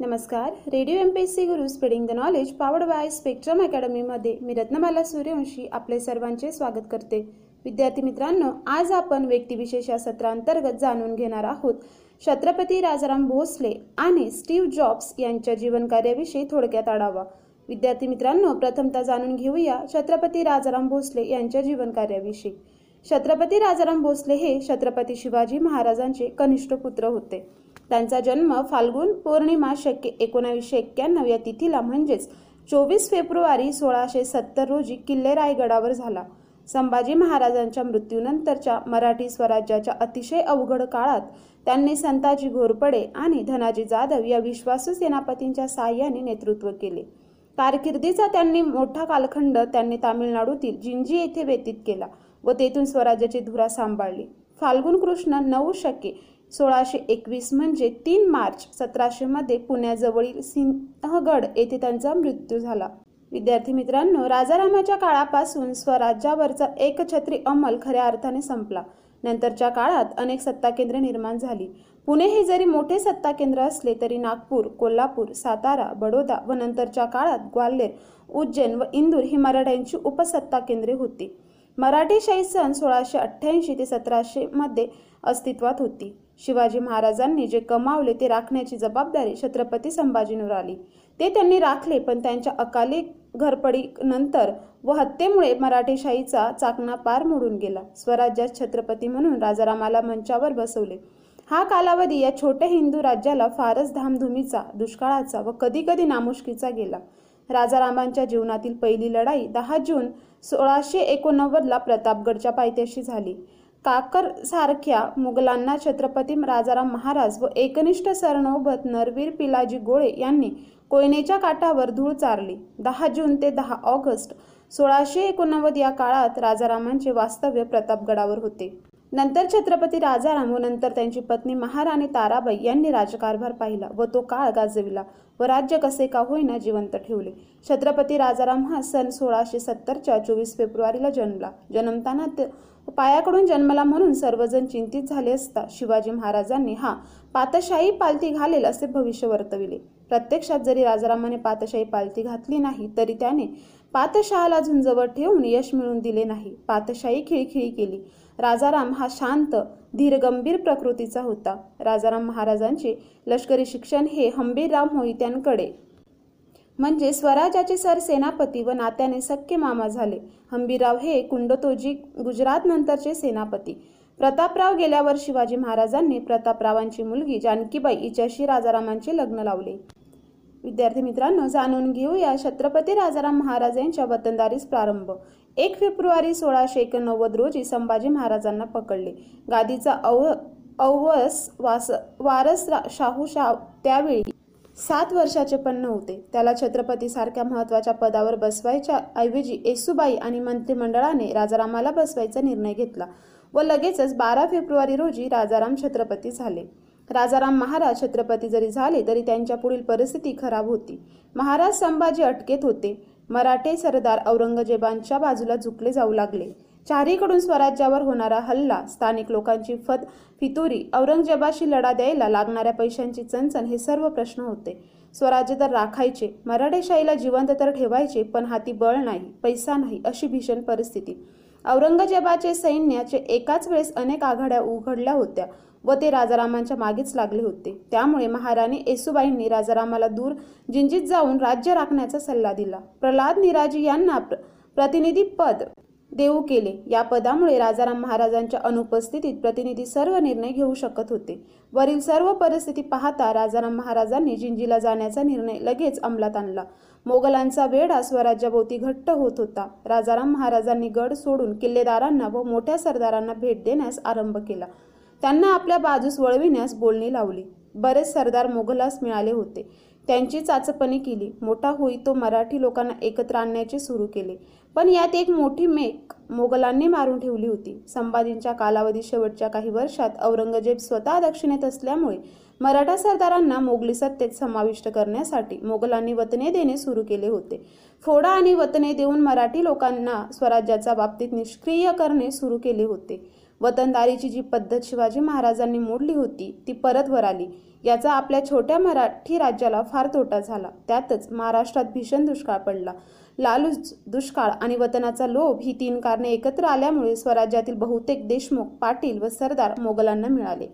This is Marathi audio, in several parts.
नमस्कार. Radio M P S C Guru spreading the knowledge powered by Spectrum अकॅडमीमध्ये मी रत्नमाला सूर्यवंशी आपले सर्वांचे स्वागत करते. विद्यार्थी मित्रांनो आज आपण व्यक्तिविशेष या सत्रांतर्गत जाणून घेणार आहोत. छत्रपती राजाराम भोसले आणि स्टीव्ह जॉब्स यांच्या जीवनकार्याविषयी थोडक्यात आढावा. विद्यार्थी मित्रांनो प्रथमतः जाणून घेऊया छत्रपती राजाराम भोसले यांच्या जीवनकार्याविषयी. छत्रपती राजाराम भोसले हे छत्रपती शिवाजी महाराजांचे कनिष्ठ पुत्र होते. त्यांचा जन्म फाल्गुन पौर्णिमा शक्य एकोणावीसशे एक्क्याण्णव या तिथीला म्हणजेच चोवीस फेब्रुवारी सोळाशे सत्तर रोजी किल्ले रायगडावर झाला. संभाजी महाराजांच्या मृत्यूनंतरच्या मराठी स्वराज्याच्या अतिशय अवघड काळात त्यांनी संताजी घोरपडे आणि धनाजी जाधव या विश्वासू सेनापतींच्या साह्याने नेतृत्व केले. कारकिर्दीचा त्यांनी मोठा कालखंड त्यांनी तामिळनाडूतील जिंजी येथे व्यतीत केला व तेथून स्वराज्याची धुरा सांभाळली. फाल्गुन कृष्ण नऊ शके सोळाशे एकवीस म्हणजे तीन मार्च सतराशेमध्ये पुण्याजवळील सिंहगड येथे त्यांचा मृत्यू झाला. विद्यार्थी मित्रांनो राजारामाच्या काळापासून स्वराज्यावरचा एकछत्री अंमल खऱ्या अर्थाने संपला. नंतरच्या काळात अनेक सत्ता केंद्रे निर्माण झाली. पुणे हे जरी मोठे सत्ता केंद्र असले तरी नागपूर कोल्हापूर सातारा बडोदा व नंतरच्या काळात ग्वाल्हेर उज्जैन व इंदूर ही मराठ्यांची उपसत्ता केंद्रे होती मराठीशाही सन सोळाशे अठ्ठ्याऐंशी ते सतराशे मध्ये अस्तित्वात होती. शिवाजी महाराजांनी जे कमावले ते राखण्याची जबाबदारी छत्रपती संभाजींवर आली. ते त्यांनी राखले पण त्यांच्या अकाली घरपडीनंतर व हत्येमुळे मराठेशाहीचा चाकणा पार मोडून गेला. स्वराज्यात छत्रपती म्हणून राजारामाला मंचावर बसवले. हा कालावधी या छोट्या हिंदू राज्याला फारच धामधुमीचा दुष्काळाचा व कधी कधी नामुष्कीचा गेला. राजारामांच्या जीवनातील पहिली लढाई दहा जून सोळाशे एकोणनव्वदला प्रतापगडच्या पायथ्याशी झाली. काकर सारख्या मुघलांना छत्रपती राजाराम महाराज व एकनिष्ठ सरनोबत नरवीर पिलाजी गोळे यांनी कोयनेच्या काठावर धूळ चारली. दहा जून ते दहा ऑगस्ट सोळाशे एकोणनव्वद या काळात राजारामांचे वास्तव्य प्रतापगडावर होते. नंतर छत्रपती राजाराम व नंतर त्यांची पत्नी महाराणी ताराबाई यांनी राजकारभार पाहिला व तो काळ गाजविला व राज्य कसे का होईना जिवंत ठेवले. छत्रपती राजाराम हा सन सोळाशे सत्तरच्या चोवीस फेब्रुवारीला जन्मला. जन्मताना पायाकडून जन्मला म्हणून सर्वजण चिंतित झाले असता शिवाजी महाराजांनी हा पातशाही पालथी घालेल असे भविष्य वर्तविले. प्रत्यक्षात जरी राजारामाने पातशाही पालथी घातली नाही तरी त्याने पातशहाला झुंजवर ठेवून यश मिळवून दिले नाही. पातशाही खिळखिळी केली. राजाराम हा शांत धीरगंभीर प्रकृतीचा होता. राजाराम महाराजांचे लष्करी शिक्षण हे हंबीरराव मोहित्यांकडे म्हणजे स्वराज्याचे सर सेनापती व नात्याने सख्य मामा झाले. हंबीराव हे कुंडतोजी गुजरात नंतरचे सेनापती. प्रतापराव गेल्यावर शिवाजी महाराजांनी प्रतापरावांची मुलगी जानकीबाई हिच्याशी राजारामांचे लग्न लावले. विद्यार्थी मित्रांनो जाणून घेऊया छत्रपती राजाराम महाराज यांच्या वतनदारीस प्रारंभ. एक फेब्रुवारी सोळाशे एकोणनव्वद रोजी संभाजी महाराजांना पकडले. गादीचा अव अवस वास वारस शाहू शाह त्यावेळी सात वर्षाचे पण नव्हते. त्याला छत्रपती सारख्या महत्त्वाच्या पदावर बसवायच्या ऐवजी येसुबाई आणि मंत्रिमंडळाने राजारामाला बसवायचा निर्णय घेतला व लगेचच बारा फेब्रुवारी रोजी राजाराम छत्रपती झाले. राजाराम महाराज छत्रपती जरी झाले तरी त्यांच्या पुढील परिस्थिती खराब होती. महाराज संभाजी अटकेत होते. मराठे सरदार औरंगजेबांच्या बाजूला झुकले जाऊ लागले. चारीकडून स्वराज्यावर होणारा हल्ला स्थानिक लोकांची फत फितुरी औरंगजेबाशी लढा द्यायला लागणाऱ्या पैशांची चणचण हे सर्व प्रश्न होते. स्वराज्य तर राखायचे मराठेशाहीला जिवंत तर ठेवायचे पण हाती बळ नाही पैसा नाही अशी भीषण परिस्थिती. औरंगजेबाचे सैन्याचे एकाच वेळेस अनेक आघाड्या उघडल्या होत्या व ते राजारामांच्या मागेच लागले होते. त्यामुळे महाराणी येसुबाईंनी राजारामाला दूर जिंजीत जाऊन राज्य राखण्याचा सल्ला दिला. प्रल्हाद निराजी यांना प्रतिनिधी पद देऊ केले. या पदामुळे राजाराम महाराजांच्या अनुपस्थितीत प्रतिनिधी सर्व निर्णय घेऊ शकत होते. वरील सर्व परिस्थिती पाहता राजाराम महाराजांनी जिंजीला जाण्याचा निर्णय लगेच अंमलात आणला. मोगलांचा वेढा स्वराज्याभोवती घट्ट होत होता. राजाराम महाराजांनी गड सोडून किल्लेदारांना व मोठ्या सरदारांना भेट देण्यास आरंभ केला. त्यांना आपल्या बाजूस वळविण्यास बोलणी लावली. बरेच सरदार मोगलास मिळाले होते. त्यांची चाचपणी केली. मोठा होई तो मराठी लोकांना एकत्र आणण्याचे सुरू केले. पण यात एक मोठी मेक मोगलांनी मारून ठेवली होती. संभाजींच्या कालावधी शेवटच्या काही वर्षात औरंगजेब स्वतः दक्षिणेत असल्यामुळे मराठा सरदारांना मोगली सत्तेत समाविष्ट करण्यासाठी मोगलांनी वतने देणे सुरू केले होते. फोडा आणि वतने देऊन मराठी लोकांना स्वराज्याच्या बाबतीत निष्क्रिय करणे सुरू केले होते. वतनदारीची जी पद्धत शिवाजी महाराजांनी मोडली होती ती परत वर आली. याचा आपल्या छोट्या मराठी राज्याला फार तोटा झाला. त्यातच महाराष्ट्रात भीषण दुष्काळ पडला. लालूच दुष्काळ आणि वतनाचा लोभ ही तीन कारणे एकत्र आल्यामुळे स्वराज्यातील बहुतेक देशमुख पाटील व सरदार मोगलांना मिळाले.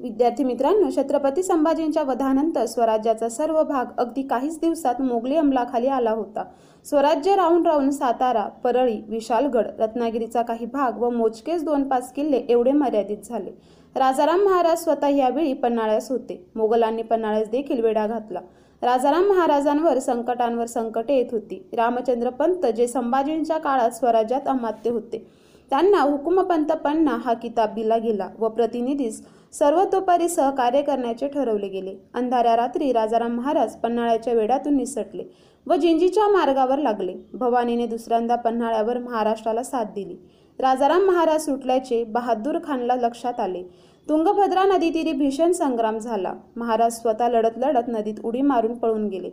विद्यार्थी मित्रांनो छत्रपती संभाजींच्या वधानंतर स्वराज्याचा सर्व भाग अगदी काहीच दिवसात मोगली अंमलाखाली आला होता. स्वराज्य राहून राहून सातारा परळी विशालगड रत्नागिरीचा काही भाग व मोजकेच दोन पाच किल्ले एवढे मर्यादित झाले. राजाराम महाराज स्वतः यावेळी पन्हाळ्यास होते. मोगलांनी पन्हाळ्यास देखील वेढा घातला. राजाराम महाराजांवर संकटांवर संकटे येत होती. रामचंद्र पंत जे संभाजींच्या काळात स्वराज्यात अमात्य होते. त्यांना हुकुमपंत पन्ना हा किताब दिला गेला व प्रतिनिधीस सर्वतोपरी सहकार्य करण्याचे ठरवले गेले. अंधाऱ्या रात्री राजाराम महाराज पन्हाळ्याच्या वेढ्यातून निसटले. व जिंजीच्या मार्गावर लागले. भवानीने दुसऱ्यांदा पन्हाळ्यावर महाराष्ट्राला साथ दिली. राजाराम महाराज सुटल्याचे बहादूर खानला लक्षात आले. तुंगभद्रा नदीतीरी भीषण संग्राम झाला. महाराज स्वतः लढत लढत नदीत उडी मारून पळून गेले.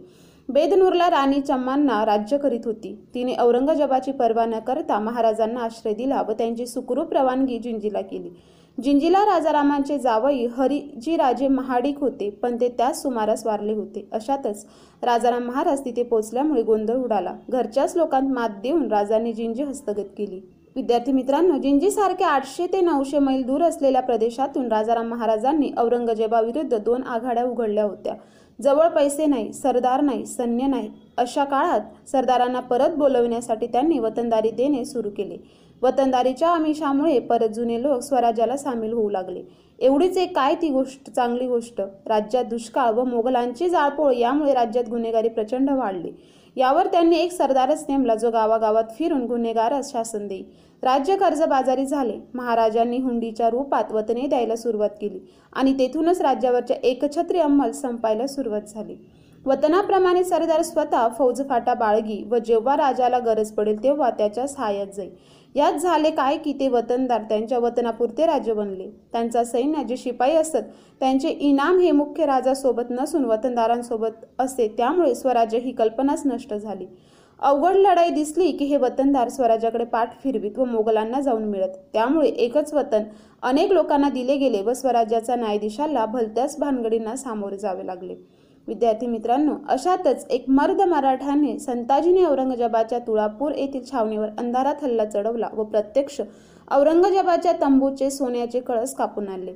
बेदनूरला राणी चम्मांना राज्य करीत होती. तिने औरंगजेबाची पर्वा न करता महाराजांना आश्रय दिला व त्यांची सुखरूप रवानगी जिंजीला केली. जिंजीला राजारामांचे जावई हरिजी राजे महाडिक होते पण ते त्याच सुमारास वारले होते. अशातच राजाराम महाराज तिथे पोचल्यामुळे गोंधळ उडाला. घरच्याच लोकांत मात देऊन राजांनी जिंजी हस्तगत केली. विद्यार्थी मित्रांनो जिंजीसारख्या आठशे ते नऊशे मैल दूर असलेल्या प्रदेशातून राजाराम महाराजांनी औरंगजेबाविरुद्ध दोन आघाड्या उघडल्या होत्या. जवळ पैसे नाही सरदार नाही सैन्य नाही. अशा काळात सरदारांना परत बोलवण्यासाठी त्यांनी वतनदारी देणे सुरू केले. वतनदारीच्या आमिषामुळे परत जुने लोक स्वराज्याला सामील होऊ लागले. एवढीच एक काय ती गोष्ट चांगली गोष्ट? राज्यात दुष्काळ व मोगलांची जाळपोळ यामुळे राज्यात गुन्हेगारी प्रचंड वाढली. यावर त्यांनी एक सरदारच नेमला जो गावागावात फिरून गुन्हेगारच शासन देई राज्य कर्जबाजारी झाले. महाराजांनी हुंडीच्या रूपात वतने द्यायला सुरुवात केली आणि तेथूनच राज्यावरच्या एकछत्री अंमल संपायला सुरुवात झाली. वतनाप्रमाणे सरदार स्वतः फौजफाटा बाळगी व जेव्हा राजाला गरज पडेल तेव्हा त्याच्या सहाय्यात जाई. यात झाले काय की ते वतनदार त्यांच्या वतनापुरते राज्य बनले. त्यांचा सैन्य जे शिपाई असत त्यांचे इनाम हे मुख्य राजासोबत नसून वतनदारांसोबत असते त्यामुळे स्वराज्य ही कल्पनाच नष्ट झाली. अवघड लढाई दिसली की हे वतनदार स्वराज्याकडे पाठ फिरवीत व मोगलांना जाऊन मिळत. त्यामुळे एकच वतन अनेक लोकांना दिले गेले व स्वराज्याचा न्यायाधीशाला भलत्याच भानगडींना सामोरे जावे लागले. विद्यार्थी मित्रांनो अशातच एक मर्द मराठाने संताजीने औरंगजेबाच्या तुळापूर येथील छावणीवर अंधारात हल्ला चढवला व प्रत्यक्ष औरंगजेबाच्या तंबूचे सोन्याचे कळस कापून आणले.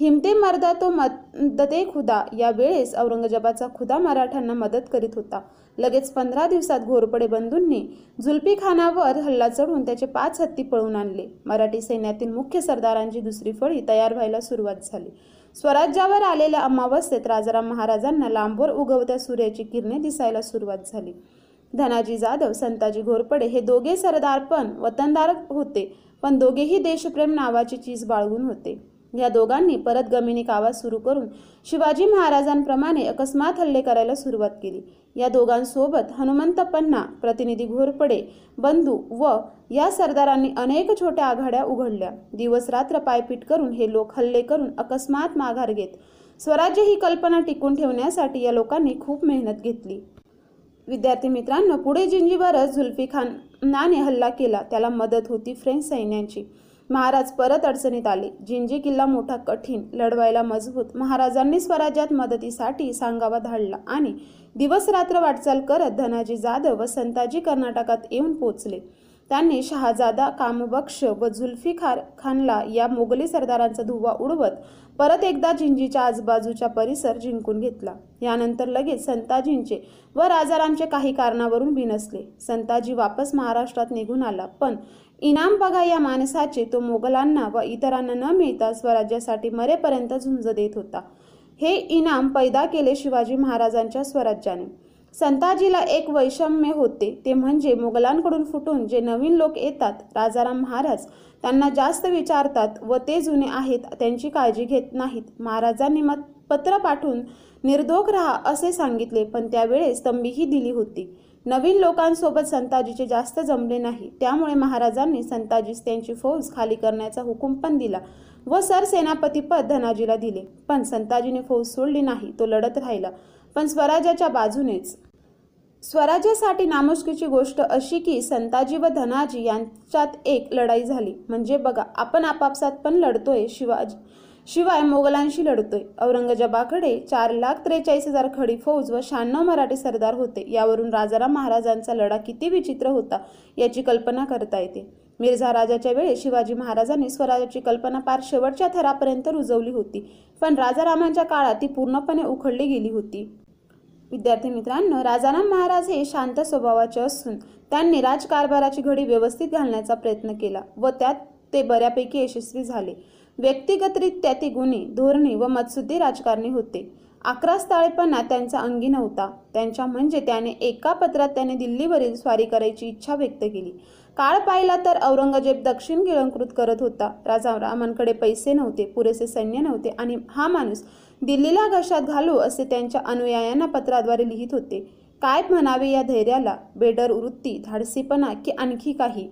हिमते मर्दा तो मदते खुदा या वेळेस औरंगजेबाचा खुदा मराठ्यांना मदत करीत होता. लगेच पंधरा दिवसात घोरपडे बंधूंनी जुल्फी खानावर हल्ला चढून त्याचे पाच हत्ती पळून आणले. मराठी सैन्यातील मुख्य सरदारांची दुसरी फळी तयार व्हायला सुरुवात झाली. स्वराज्यावर आलेल्या अमावस्थेत राजाराम महाराजांना लांबवर उगवत्या सूर्याची किरणे दिसायला सुरुवात झाली. धनाजी जाधव संताजी घोरपडे हे दोघे सरदार पण वतनदार होते. पण दोघेही देशप्रेम नावाची चीज बाळगून होते. या दोघांनी परत गमिनीक आवाज सुरू करून शिवाजी महाराजांप्रमाणे अकस्मात हल्ले करायला सुरुवात केली. या दोघांसोबत हनुमंत पन्ना प्रतिनिधी घोरपडे बंधू व या सरदारांनी अनेक छोट्या आघाड्या उघडल्या. दिवस रात्र पायपीट करून हे लोक हल्ले करून अकस्मात माघार घेत. स्वराज्य ही कल्पना टिकून ठेवण्यासाठी या लोकांनी खूप मेहनत घेतली. विद्यार्थी मित्रांनो पुढे जिंजीवरच झुल्फी खान नाने हल्ला केला. त्याला मदत होती फ्रेंच सैन्याची. महाराज परत अडचणीत आले. जिंजी किल्ला मोठा कठीण लढवायला मजबूत. महाराजांनी स्वराज्यात मदतीसाठी सांगावा धाडला आणि दिवस रात्र वाटचाल करत धनाजी जाधव व संताजी कर्नाटकात येऊन पोचले त्यांनी शहाजादा कामबक्ष व झुल्फी खार खानला या मोगली सरदारांचा धुवा उडवत परत एकदा जिंजीच्या आजूबाजूचा परिसर जिंकून घेतला. यानंतर लगेच संताजींचे व राजारामचे काही कारणावरून बिनसले. संताजी वापस महाराष्ट्रात निघून आला पण इनाम बघा या माणसाचे. तो मोगलांना व इतरांना न मिळता स्वराज्यासाठी मरेपर्यंत झुंज देत होता. हे इनाम पैदा केले शिवाजी महाराजांच्या स्वराज्याने. संताजीला एक वैषम्य होते. ते म्हणजे मोगलांकडून फुटून जे नवीन लोक येतात राजाराम महाराज त्यांना जास्त विचारतात व ते जुने आहेत त्यांची काळजी घेत नाहीत. महाराजांनी मत पत्र पाठवून निर्धोक राहा असे सांगितले पण त्यावेळेस तंबीही दिली होती. नवीन लोकांसोबत संताजीचे जास्त जमले नाही. त्यामुळे महाराजांनी संताजीस त्यांची फौज खाली करण्याचा हुकूम पण दिला व सरसेनापती पद धनाजीला दिले. पण संताजीने फौज सोडली नाही तो लढत राहिला. पण स्वराज्याच्या बाजूनेच. स्वराज्यासाठी नामुष्कीची गोष्ट अशी की संताजी व धनाजी यांच्यात एक लढाई झाली. म्हणजे बघा आपण आपापसात पण लढतोय शिवाजी. शिवाय मोगलांशी लढतोय. औरंगजेबाकडे चार लाख त्रेचाळीस हजार खडी फौज व शहाण्णव मराठी सरदार होते. यावरून राजाराम महाराजांचा लढा किती विचित्र होता याची कल्पना करता येते. मिर्झा राजाच्या वेळी शिवाजी महाराजांनी स्वराज्याची कल्पना पार शेवटच्या थरापर्यंत रुजवली होती. पण राजारामांच्या काळात ती पूर्णपणे उखडली गेली होती. विद्यार्थी मित्रांनो राजाराम महाराज हे शांत स्वभावाचे असून त्यांनी राजकारभाराची घडी व्यवस्थित घालण्याचा प्रयत्न केला व त्यात ते बऱ्यापैकी यशस्वी झाले. व्यक्तिगतरित्या ते गुणी धोरणी व मत्सुद्धी राजकारणी होते. अकरा त्यांचा अंगी नव्हता. त्यांच्या म्हणजे त्याने एका पत्रात त्याने दिल्लीवरील स्वारी करायची इच्छा व्यक्त केली. काळ पाहिला तर औरंगजेब दक्षिण गिळंकृत करत होता. राजा रामांकडे पैसे नव्हते पुरेसे सैन्य नव्हते आणि हा माणूस दिल्लीला घशात घालू असे त्यांच्या अनुयायांना पत्राद्वारे लिहित होते. काय म्हणावे या धैर्याला? बेडर वृत्ती धाडसीपणा की आणखी काही?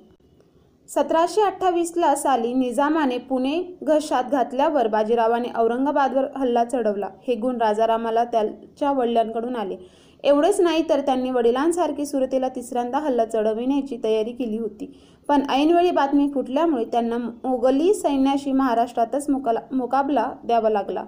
सतराशे अठ्ठावीसला साली निजामाने पुणे घशात घातल्यावर बाजीरावाने औरंगाबादवर हल्ला चढवला. हे गुण राजारामाला त्याच्या वडिलांकडून आले. एवढेच नाही तर त्यांनी वडिलांसारखी सुरतेला तिसऱ्यांदा हल्ला चढविण्याची तयारी केली होती. पण ऐनवेळी बातमी फुटल्यामुळे त्यांना मोगली सैन्याशी महाराष्ट्रातच मुकाला मुकाबला द्यावा लागला.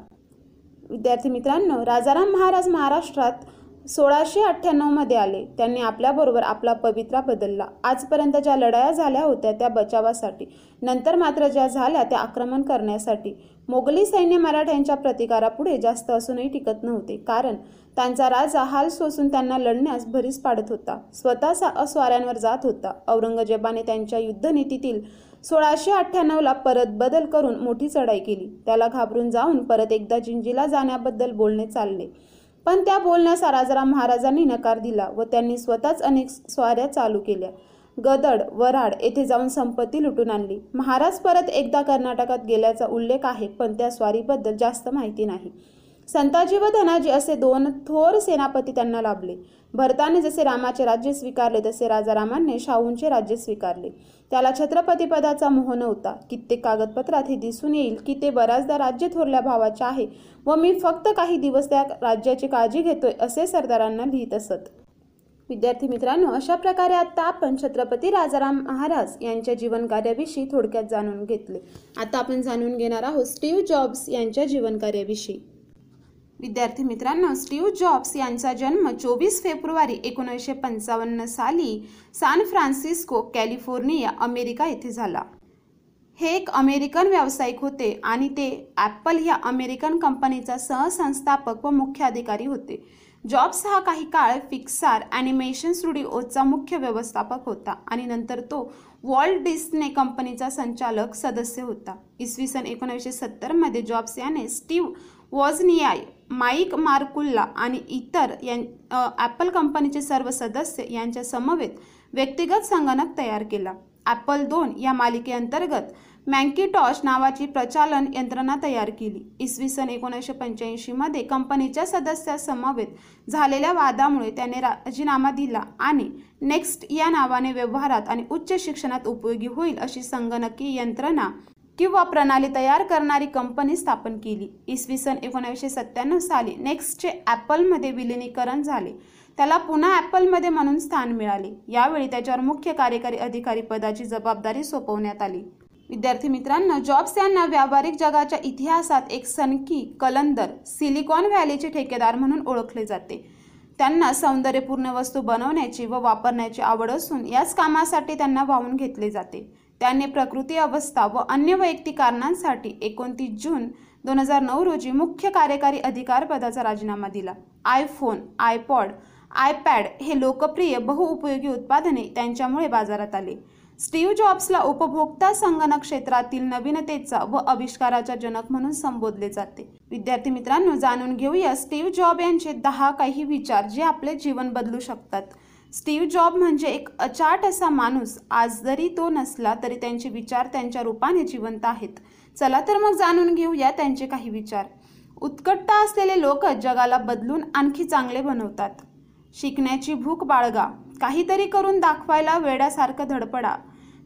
विद्यार्थी मित्रांनो राजाराम महाराज महाराष्ट्रात सोळाशे अठ्ठ्याण्णवमध्ये आले. त्यांनी आपल्याबरोबर आपला पवित्रा बदलला. आजपर्यंत ज्या लढाया झाल्या होत्या त्या बचावासाठी नंतर मात्र ज्या झाल्या त्या आक्रमण करण्यासाठी. मोगली सैन्य मराठ्यांच्या प्रतिकारापुढे जास्त असूनही टिकत नव्हते. कारण त्यांचा राजा हाल सोसून त्यांना लढण्यास भरीस पाडत होता. स्वतःचा अस्वाऱ्यांवर जात होता. औरंगजेबाने त्यांच्या युद्धनीतीतील सोळाशे अठ्ठ्याण्णवला परत बदल करून मोठी चढाई केली. त्याला घाबरून जाऊन परत एकदा जिंजीला जाण्याबद्दल बोलणे चालले. पण त्या बोलण्यास राजाराम महाराजांनी नकार दिला व त्यांनी स्वतःच अनेक स्वाऱ्या चालू केल्या. गदड वराड येथे जाऊन संपत्ती लुटून आणली. महाराज परत एकदा कर्नाटकात गेल्याचा उल्लेख आहे पण त्या स्वारीबद्दल जास्त माहिती नाही. संताजी व धनाजी असे दोन थोर सेनापती त्यांना लाभले. भरताने जसे रामाचे राज्य स्वीकारले तसे राजारामांनी शाहूंचे राज्य स्वीकारले. त्याला छत्रपती पदाचा मोह नव्हता. कित्येक कागदपत्रात हे दिसून येईल की ते बऱ्याचदा राज्य थोरल्या भावाचे आहे व मी फक्त काही दिवस त्या राज्याची काळजी घेतोय असे सरदारांना लिहित असत. विद्यार्थी मित्रांनो अशा प्रकारे आता आपण छत्रपती राजाराम महाराज यांच्या जीवन कार्याविषयी थोडक्यात जाणून घेतले. आता आपण जाणून घेणार आहोत स्टीव्ह जॉब्स यांच्या जीवनकार्याविषयी. विद्यार्थी मित्रांनो स्टीव्ह जॉब्स यांचा जन्म चोवीस फेब्रुवारी एकोणीसशे पंचावन्न साली सान फ्रान्सिस्को कॅलिफोर्निया अमेरिका येथे झाला. हे एक अमेरिकन व्यावसायिक होते आणि ते ॲपल ह्या अमेरिकन कंपनीचा सहसंस्थापक व मुख्य अधिकारी होते. जॉब्स हा काही काळ फिक्सार ॲनिमेशन स्टुडिओचा मुख्य व्यवस्थापक होता आणि नंतर तो वॉल्ट डिस्ने कंपनीचा संचालक सदस्य होता. इसवी सन एकोणीसशे सत्तरमध्ये जॉब्स याने स्टीव्ह वॉजनियाय माईक मार्कुल्ला आणि इतर यां ॲपल कंपनीचे सर्व सदस्य यांच्या समवेत व्यक्तिगत संगणक तयार केला. ॲपल दोन या मालिकेअंतर्गत मँकीटॉश नावाची प्रचालन यंत्रणा तयार केली. इसवी सन एकोणीसशे पंच्याऐंशीमध्ये कंपनीच्या सदस्यासमवेत झालेल्या वादामुळे त्याने राजीनामा दिला आणि नेक्स्ट या नावाने व्यवहारात आणि उच्च शिक्षणात उपयोगी होईल अशी संगणकी यंत्रणा किंवा प्रणाली तयार करणारी कंपनी स्थापन केली. इसवी सन एकोणीसशे सत्त्याण्णव साली नेक्स्टचे ॲपलमध्ये विलिनीकरण झाले. त्याला पुन्हा ॲपलमध्ये म्हणून स्थान मिळाले. यावेळी त्याच्यावर मुख्य कार्यकारी अधिकारी पदाची जबाबदारी सोपवण्यात आली. विद्यार्थी मित्रांनो जॉब्स यांना व्यावहारिक जगाच्या इतिहासात एक सनकी कलंदर सिलिकॉन व्हॅलीचे ठेकेदार म्हणून ओळखले जाते. त्यांना सौंदर्यपूर्ण वस्तू बनवण्याची व वापरण्याची आवड असून याच कामासाठी त्यांना वाहून घेतले जाते. त्याने प्रकृती अवस्था व अन्य वैयक्तिक कारणांसाठी एकोणतीस जून दोन हजार नऊ रोजी मुख्य कार्यकारी अधिकार पदाचा राजीनामा दिला. आयफोन आयपॉड आयपॅड हे लोकप्रिय बहुउपयोगी उत्पादने त्यांच्यामुळे बाजारात आले. स्टीव्ह जॉब्सला उपभोक्ता संगणक क्षेत्रातील नवीनतेचा व आविष्काराचा जनक म्हणून संबोधले जाते. विद्यार्थी मित्रांनो जाणून घेऊया स्टीव्ह जॉब यांचे दहा काही विचार जे आपले जीवन बदलू शकतात. स्टीव्ह जॉब म्हणजे एक अचाट असा माणूस. आज जरी तो नसला तरी त्यांचे विचार त्यांच्या रूपाने जिवंत आहेत. चला तर मग जाणून घेऊया त्यांचे काही विचार. उत्कटता असलेले लोक जगाला बदलून आणखी चांगले बनवतात. शिकण्याची भूक बाळगा. काहीतरी करून दाखवायला वेड्यासारखं धडपडा.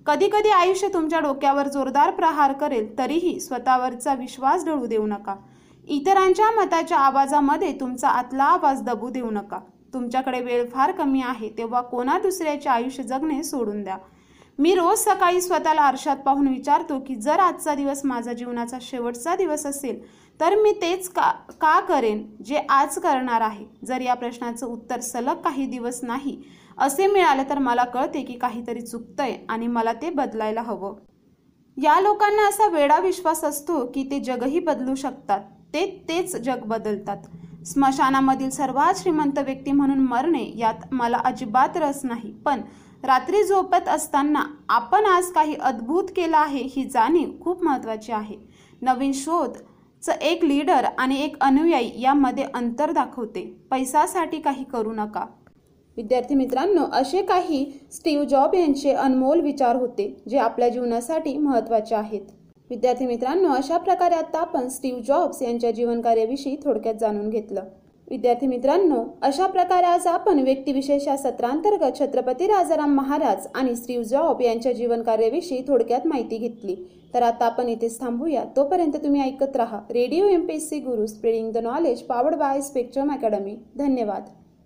कधी कधी आयुष्य तुमच्या डोक्यावर जोरदार प्रहार करेल तरीही स्वतःवरचा विश्वास ढळू देऊ नका. इतरांच्या मताच्या आवाजामध्ये तुमचा आतला आवाज दबू देऊ नका. तुमच्याकडे वेळ फार कमी आहे तेव्हा कोणा दुसऱ्याचे आयुष्य जगणे सोडून द्या. मी रोज सकाळी स्वतःला आरशात पाहून विचारतो की जर आजचा दिवस माझा जीवनाचा शेवटचा दिवस असेल तर मी तेच का का करेन जे आज करणार आहे? जर या प्रश्नाचं उत्तर सलग काही दिवस नाही असे मिळाले तर मला कळते की काहीतरी चुकतंय आणि मला ते बदलायला हवं. या लोकांना असा वेडा विश्वास असतो की ते जगही बदलू शकतात ते तेच जग बदलतात. स्मशानामधील सर्वात श्रीमंत व्यक्ती म्हणून मरणे यात मला अजिबात रस नाही. पण रात्री झोपत असताना आपण आज काही अद्भुत केलं आहे ही जाणीव खूप महत्त्वाची आहे. नवीन शोध च एक लीडर आणि एक अनुयायी यामध्ये अंतर दाखवते. पैसासाठी काही करू नका. विद्यार्थी मित्रांनो असे काही स्टीव्ह जॉब यांचे अनमोल विचार होते जे आपल्या जीवनासाठी महत्त्वाचे आहेत. विद्यार्थी मित्रांनो अशा प्रकारे आता आपण स्टीव्ह जॉब्स यांच्या जीवनकार्याविषयी थोडक्यात जाणून घेतलं. विद्यार्थी मित्रांनो अशा प्रकारे आज आपण व्यक्तिविशेष या सत्रांतर्गत छत्रपती राजाराम महाराज आणि स्टीव्ह जॉब यांच्या जीवनकार्याविषयी थोडक्यात माहिती घेतली. तर आता आपण इथेच थांबूया. तोपर्यंत तुम्ही ऐकत राहा. Radio M P S C Guru spreading the knowledge powered by Spectrum Academy धन्यवाद.